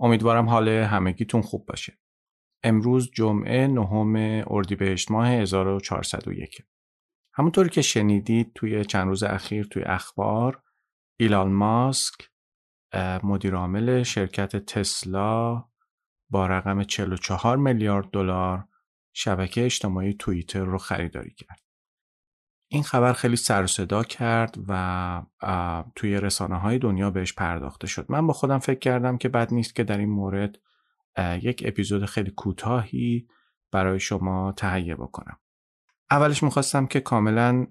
امیدوارم حال همگیتون خوب باشه. امروز جمعه نهم اردیبهشت ماه 1401 همونطوری که شنیدید توی چند روز اخیر توی اخبار ایلان ماسک مدیرعامل شرکت تسلا با رقم 44 میلیارد دلار شبکه اجتماعی توییتر رو خریداری کرد. این خبر خیلی سر صدا کرد و توی رسانه های دنیا بهش پرداخته شد. من با خودم فکر کردم که بد نیست که در این مورد یک اپیزود خیلی کوتاهی برای شما تهیه بکنم. اولش می‌خواستم که کاملا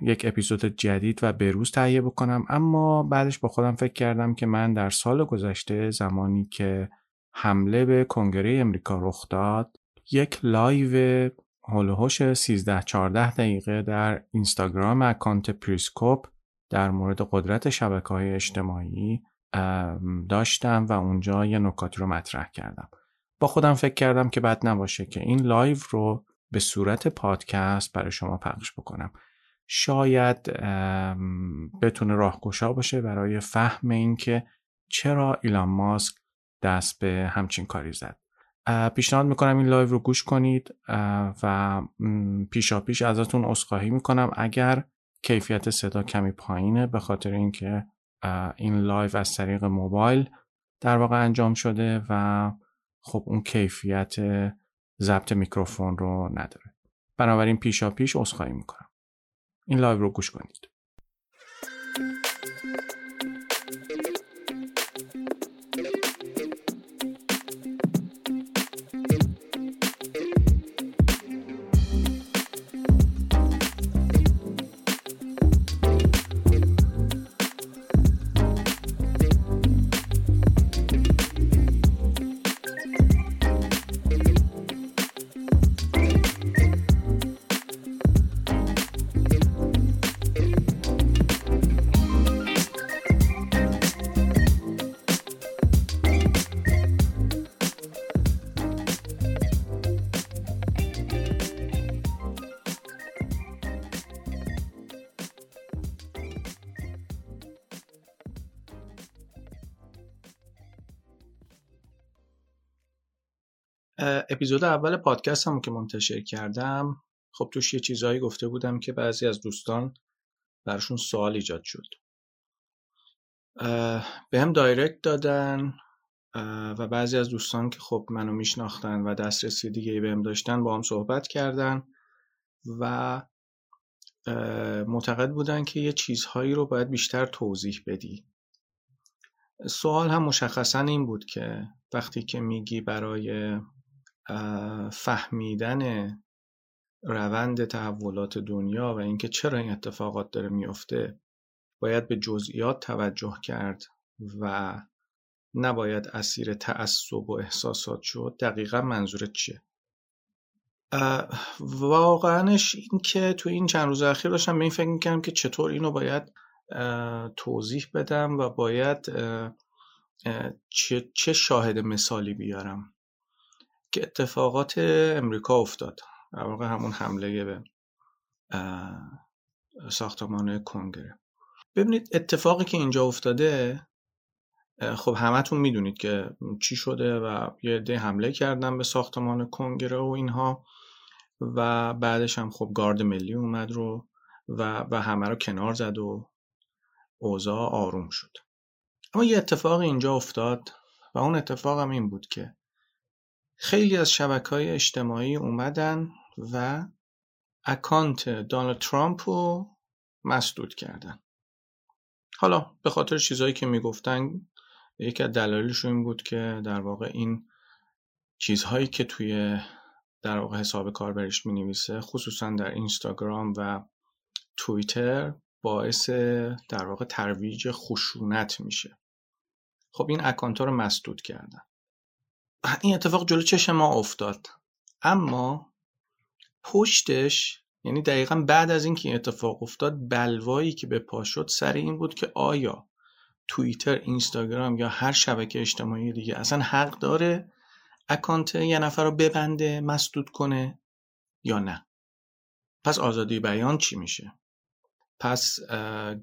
یک اپیزود جدید و بروز تهیه بکنم اما بعدش با خودم فکر کردم که من در سال گذشته زمانی که حمله به کنگره امریکا رخ داد یک live حول‌وحوش 13 14 دقیقه در اینستاگرام account پریسکوپ در مورد قدرت شبکه های اجتماعی داشتم و اونجا یه نکاتی رو مطرح کردم. با خودم فکر کردم که بد نباشه که این live رو به صورت پادکست برای شما پخش بکنم. شاید بتونه راهگشا باشه برای فهم اینکه چرا ایلان ماسک دست به همچین کاری زد. پیشنهاد می‌کنم این live رو گوش کنید و پیشا پیش ازتون عذرخواهی می‌کنم. اگر کیفیت صدا کمی پایینه به خاطر اینکه این live از طریق موبایل در واقع انجام شده و خب اون کیفیت ضبط میکروفون رو نداره. بنابراین پیشا پیش عذرخواهی می‌کنم. این live رو گوش کنید. اپیزود اول پادکست هم که منتشر کردم خب توش یه چیزهایی گفته بودم که بعضی از دوستان برشون سوال ایجاد شد. به هم دایرکت دادن و بعضی از دوستان که خب منو میشناختن و دسترسی دیگه ای بهم داشتن با هم صحبت کردن و معتقد بودن که یه چیزهایی رو باید بیشتر توضیح بدی. سوال هم مشخصا این بود که وقتی که میگی برای فهمیدن روند تحولات دنیا و اینکه چرا این اتفاقات داره میفته باید به جزئیات توجه کرد و نباید اسیر تعصب و احساسات شد. دقیقا منظورت چیه؟ واقعاش این که تو این چند روز اخیر داشتم به این فکر می‌کردم که چطور اینو باید توضیح بدم و باید چه شاهد مثالی بیارم. که اتفاقات امریکا افتاد. در واقع همون حمله به ساختمان کنگره. ببینید اتفاقی که اینجا افتاده خب همتون می‌دونید که چی شده و یه عده حمله کردن به ساختمان کنگره و اینها و بعدش هم خب گارد ملی اومد رو و, و همه رو کنار زد و اوضاع آروم شد. اما یه اتفاق اینجا افتاد و اون اتفاق هم این بود که خیلی از های اجتماعی اومدن و اکانت دانالد ترامپ رو مسدود کردن. حالا به خاطر چیزهایی که می‌گفتن یکی از دلایلش این بود که در واقع این چیزهایی که توی در واقع حساب کاربریش می نویسه خصوصا در اینستاگرام و توییتر باعث در واقع ترویج خشونت میشه. خب این اکانت رو مسدود کردن. این اتفاق جلو چشم ما افتاد. اما پشتش یعنی دقیقا بعد از اینکه این اتفاق افتاد بلوایی که به پا شد سر این بود که آیا توییتر اینستاگرام یا هر شبکه اجتماعی دیگه اصلا حق داره اکانت یه نفر رو ببنده مسدود کنه یا نه؟ پس آزادی بیان چی میشه؟ پس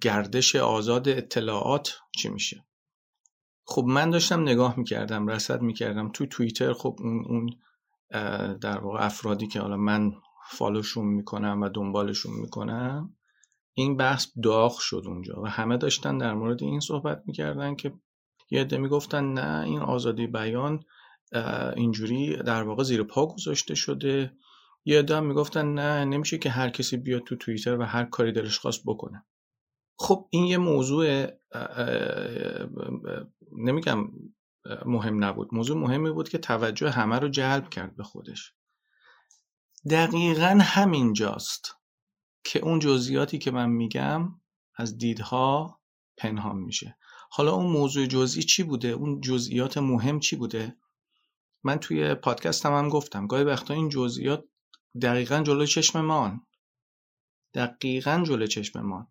گردش آزاد اطلاعات چی میشه؟ خب من داشتم نگاه می‌کردم رسد می‌کردم تو توییتر خب اون, اون در واقع افرادی که حالا من فالوشون می‌کنم و دنبالشون می‌کنم این بحث داغ شد اونجا و همه داشتن در مورد این صحبت می‌کردن که یه عده می‌گفتن نه این آزادی بیان اینجوری در واقع زیر پا گذاشته شده. یه عده می‌گفتن نه نمیشه که هر کسی بیاد تو توییتر و هر کاری دلش خواست بکنه. خب این یه موضوع نمیگم مهم نبود. موضوع مهمی بود که توجه همه رو جلب کرد به خودش. دقیقا همینجاست که اون جزئیاتی که من میگم از دیدها پنهان میشه. حالا اون موضوع جزئی چی بوده؟ اون جزئیات مهم چی بوده؟ من توی پادکست هم, گفتم گاهی وقتا این جزئیات دقیقا جلو چشم مان دقیقا جلو چشم مان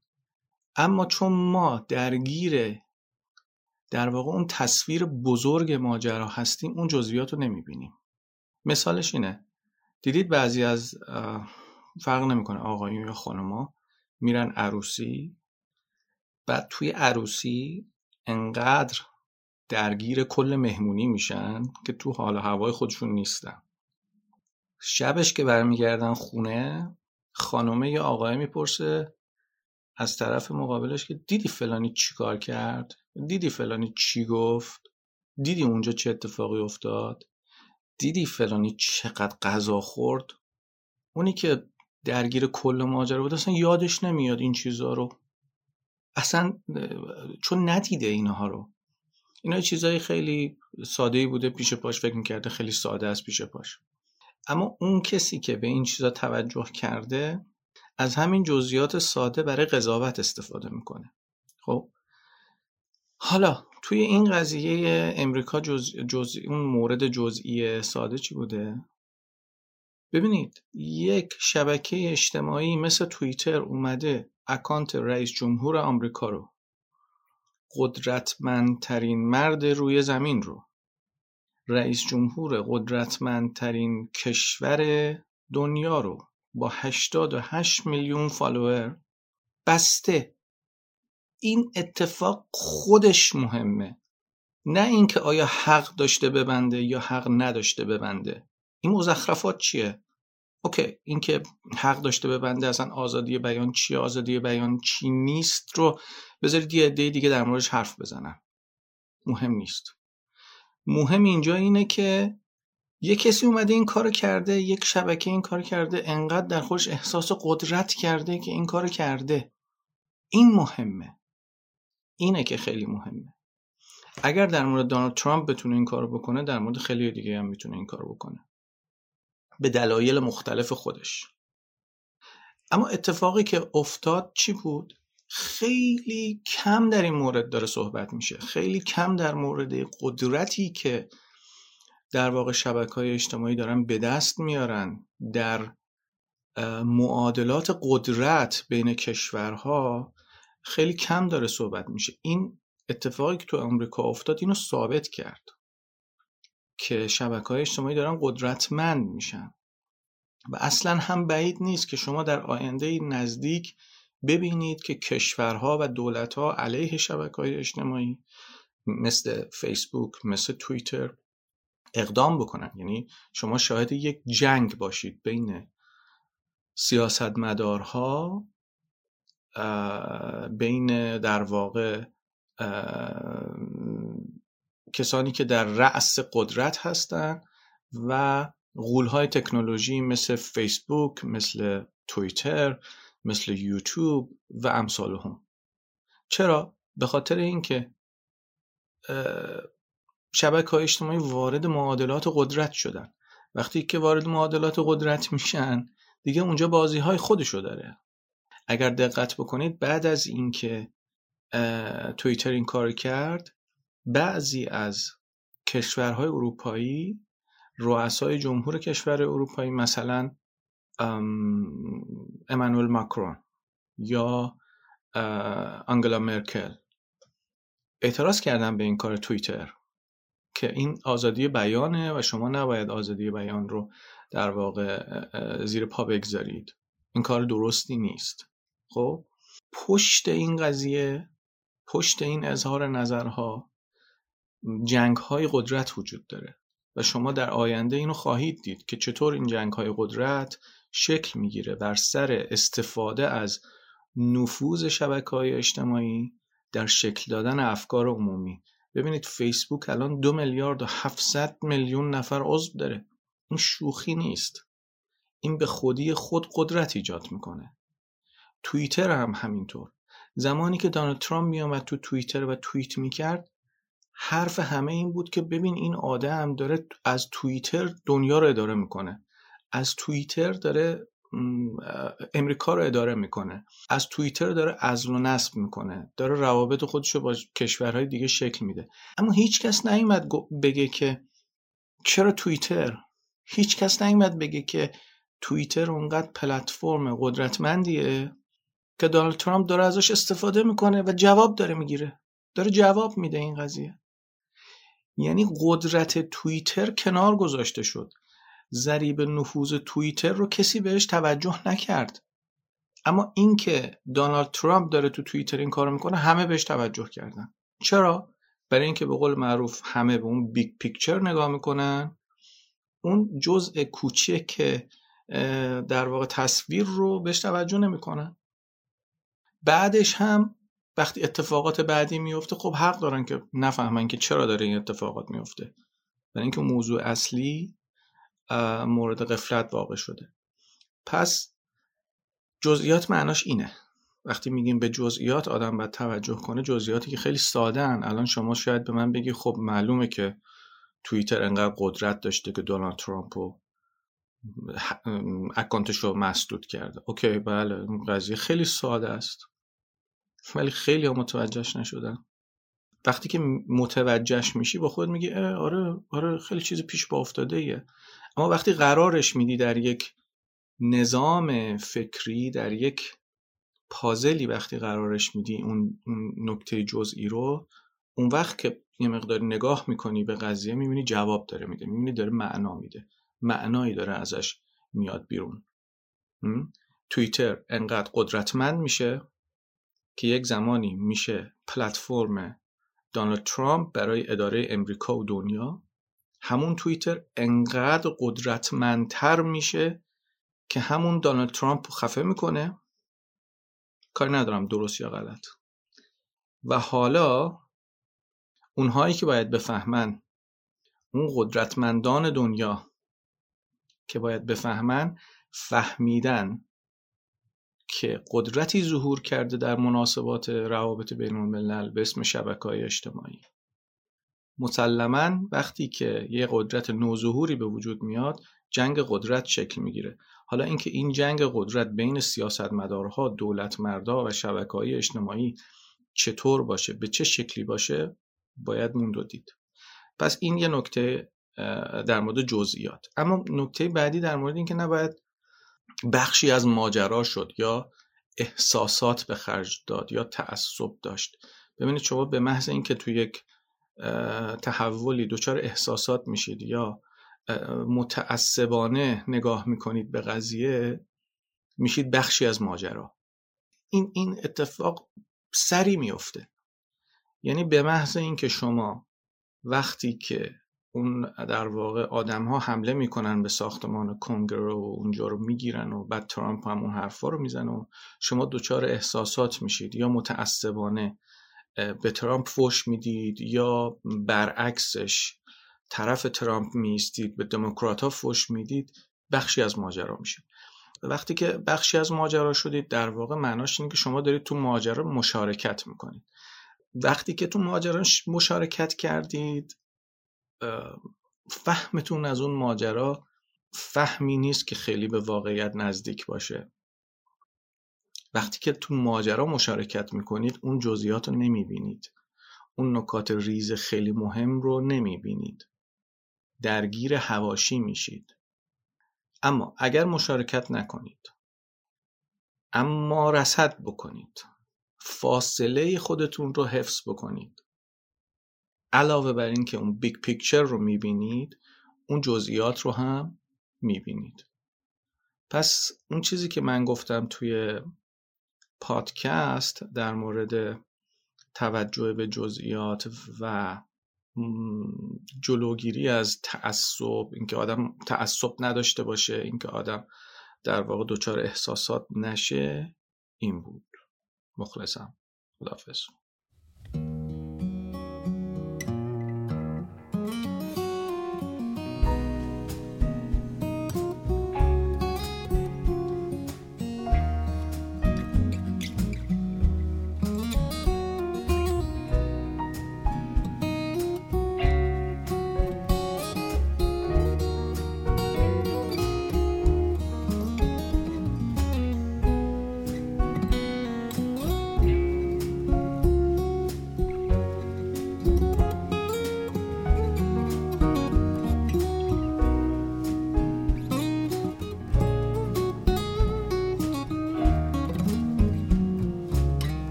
اما چون ما درگیر در واقع اون تصویر بزرگ ماجرا هستیم اون جزئیات رو نمی‌بینیم. مثالش اینه. دیدید بعضی از فرق نمی‌کنه آقایون یا خانما میرن عروسی بعد توی عروسی انقدر درگیر کل مهمونی میشن که تو حال هوای خودشون نیستن. شبش که برمیگردن خونه خانومه یا آقای می‌پرسه از طرف مقابلش که دیدی فلانی چی کار کرد؟ دیدی فلانی چی گفت؟ دیدی اونجا چه اتفاقی افتاد؟ دیدی فلانی چقدر غذا خورد؟ اونی که درگیر کل ماجرا بود اصلا یادش نمیاد این چیزها رو. اصلا چون ندیده اینها رو. اینا چیزهای خیلی ساده بوده پیش پاش فکر می‌کرده خیلی ساده است پیش پاش. اما اون کسی که به این چیزا توجه کرده از همین جزئیات ساده برای قضاوت استفاده می‌کنه. خب؟ حالا توی این قضیه امریکا جز... اون مورد جزئی ساده چی بوده؟ ببینید یک شبکه اجتماعی مثل توییتر اومده اکانت رئیس جمهور آمریکا رو. قدرتمندترین مرد روی زمین رو. رئیس جمهور قدرتمندترین کشور دنیا رو. با 88 میلیون فالوور. بسته. این اتفاق خودش مهمه. نه اینکه آیا حق داشته ببنده یا حق نداشته ببنده. این مزخرفات چیه؟ اوکی اینکه حق داشته ببنده اصلا آزادی بیان چیه آزادی بیان چی نیست رو بذارید یه عده دیگه در موردش حرف بزنن مهم نیست. مهم اینجا اینه که یه کسی اومده این کار کرده یک شبکه این کار کرده انقدر در خودش احساس قدرت کرده که این کار کرده. این مهمه. اینه که خیلی مهمه. اگر در مورد دونالد ترامپ بتونه این کارو بکنه در مورد خیلی دیگه هم می‌تونه این کارو بکنه. به دلایل مختلف خودش. اما اتفاقی که افتاد چی بود؟ خیلی کم در این مورد داره صحبت میشه. خیلی کم در مورد قدرتی که در واقع شبکه های اجتماعی دارن به دست میارن در معادلات قدرت بین کشورها خیلی کم داره صحبت میشه. این اتفاقی که تو امریکا افتاد اینو ثابت کرد که شبکه های اجتماعی دارن قدرتمند میشن. و اصلا هم بعید نیست که شما در آینده نزدیک ببینید که کشورها و دولتها علیه شبکه های اجتماعی مثل فیسبوک مثل توییتر اقدام بکنن. یعنی شما شاهد یک جنگ باشید بین سیاستمدارها بین در واقع کسانی که در رأس قدرت هستند و غولهای تکنولوژی مثل فیسبوک مثل توییتر مثل یوتیوب و امثال هم. چرا؟ به خاطر اینکه شبکه های اجتماعی وارد معادلات قدرت شدن. وقتی که وارد معادلات قدرت میشن دیگه اونجا بازی های خودشو داره. اگر دقت بکنید بعد از اینکه توییتر این کار کرد بعضی از کشورهای اروپایی رؤسای جمهور کشور اروپایی مثلا امانوئل ماکرون یا آنگلا مرکل اعتراض کردن به این کار توییتر. که این آزادی بیانه و شما نباید آزادی بیان رو در واقع زیر پا بگذارید. این کار درستی نیست. خب؟ پشت این قضیه پشت این اظهار نظرها جنگ های قدرت وجود داره و شما در آینده اینو خواهید دید که چطور این جنگ های قدرت شکل می‌گیره بر سر استفاده از نفوذ شبکه های اجتماعی در شکل دادن افکار عمومی. ببینید فیسبوک الان دو میلیارد و 700 میلیون نفر عضو داره. این شوخی نیست. این به خودی خود قدرت ایجاد می‌کنه. توییتر هم همینطور. زمانی که دانالد ترامپ میامد تو توییتر و توییت می‌کرد حرف همه این بود که ببین این آدم داره از توییتر دنیا رو اداره می‌کنه. از توییتر داره امریکا رو اداره می‌کنه. از توییتر داره ازل و نصب می‌کنه. داره روابط خودش رو با کشورهای دیگه شکل میده. اما هیچ کس نیومد بگه که چرا توییتر؟ هیچ کس نیومد بگه که توییتر اونقدر پلتفرم قدرتمندیه که دونالد ترامپ داره ازش استفاده می‌کنه و جواب داره می‌گیره. داره جواب میده این قضیه. یعنی قدرت توییتر کنار گذاشته شد. ضریب نفوذ توییتر رو کسی بهش توجه نکرد. اما اینکه دونالد ترامپ داره تو توییتر این کارو می‌کنه همه بهش توجه کردن. چرا؟ برای اینکه به قول معروف همه به اون big picture نگاه می‌کنن. اون جزء کوچیک که در واقع تصویر رو بهش توجه نمی‌کنن. بعدش هم وقتی اتفاقات بعدی میفته خب حق دارن که نفهمن که چرا داره این اتفاقات میفته برای اینکه موضوع اصلی مورد قفلت واقع شده. پس جزئیات معناش اینه. وقتی میگیم به جزئیات آدم باید توجه کنه جزئیاتی که خیلی ساده هن. الان شما شاید به من بگی خب معلومه که توییتر انقدر قدرت داشته که دونالد ترامپ رو اکانتش رو مسدود کرده. اوکی بله این قضیه خیلی ساده است. ولی خیلی ها متوجهش نشدن. وقتی که متوجهش میشی با خود میگی آره آره خیلی چیز پیش با افتاده ایه اما وقتی قرارش میدی در یک نظام فکری در یک پازلی وقتی قرارش میدی اون نکته جزئی رو اون وقت که یه مقداری نگاه می‌کنی به قضیه می‌بینی جواب داره میده می‌بینی داره معنا میده معنایی داره ازش میاد بیرون. توییتر انقدر قدرتمند میشه که یک زمانی میشه پلتفرم دونالد ترامپ برای اداره امریکا و دنیا همون توییتر انقدر قدرتمندتر میشه که همون دونالد ترامپ خفه می‌کنه. کاری ندارم درست یا غلط. و حالا اونهایی که باید بفهمن اون قدرتمندان دنیا که باید بفهمن فهمیدن که قدرتی ظهور کرده در مناسبات روابط بین الملل به اسم شبکه های اجتماعی. مسلما وقتی که یه قدرت نوظهوری به وجود میاد جنگ قدرت شکل می‌گیره. حالا اینکه این جنگ قدرت بین سیاستمدارها دولت مردا و شبکه های اجتماعی چطور باشه به چه شکلی باشه باید موند دید. پس این یه نکته در مورد جزئیات. اما نکته بعدی در مورد اینکه نباید بخشی از ماجرا شد یا احساسات به خرج داد یا تعصب داشت. ببینید شما به محض اینکه تو یک تحولی دچار احساسات میشید یا متعصبانه نگاه می‌کنید به قضیه میشید بخشی از ماجرا. این این اتفاق سری میفته یعنی به محض اینکه شما وقتی که اون در واقع آدم ها حمله می‌کنن به ساختمان کنگرو و اونجا رو می‌گیرن و بعد ترامپ هم اون حرفا رو می‌زنه و شما دچار احساسات میشید یا متعصبانه به ترامپ فوش می‌دید یا برعکسش طرف ترامپ میستید به دموکرات ها فوش می‌دید بخشی از ماجرا میشید وقتی که بخشی از ماجرا شدید در واقع معناش اینه که شما دارید تو ماجرا مشارکت می‌کنید. وقتی که تو ماجرا مشارکت کردید فهمتون از اون ماجرا فهمی نیست که خیلی به واقعیت نزدیک باشه. وقتی که تو ماجرا مشارکت می‌کنید اون جزئیات رو نمی‌بینید. اون نکات ریز خیلی مهم رو نمی‌بینید. درگیر حواشی میشید. اما اگر مشارکت نکنید اما رصد بکنید فاصله خودتون رو حفظ بکنید علاوه بر این که اون big picture رو می‌بینید اون جزئیات رو هم می‌بینید. پس اون چیزی که من گفتم توی پادکست در مورد توجه به جزئیات و جلوگیری از تعصب اینکه آدم تعصب نداشته باشه اینکه آدم در واقع دچار احساسات نشه این بود. مخلصم. خدافظ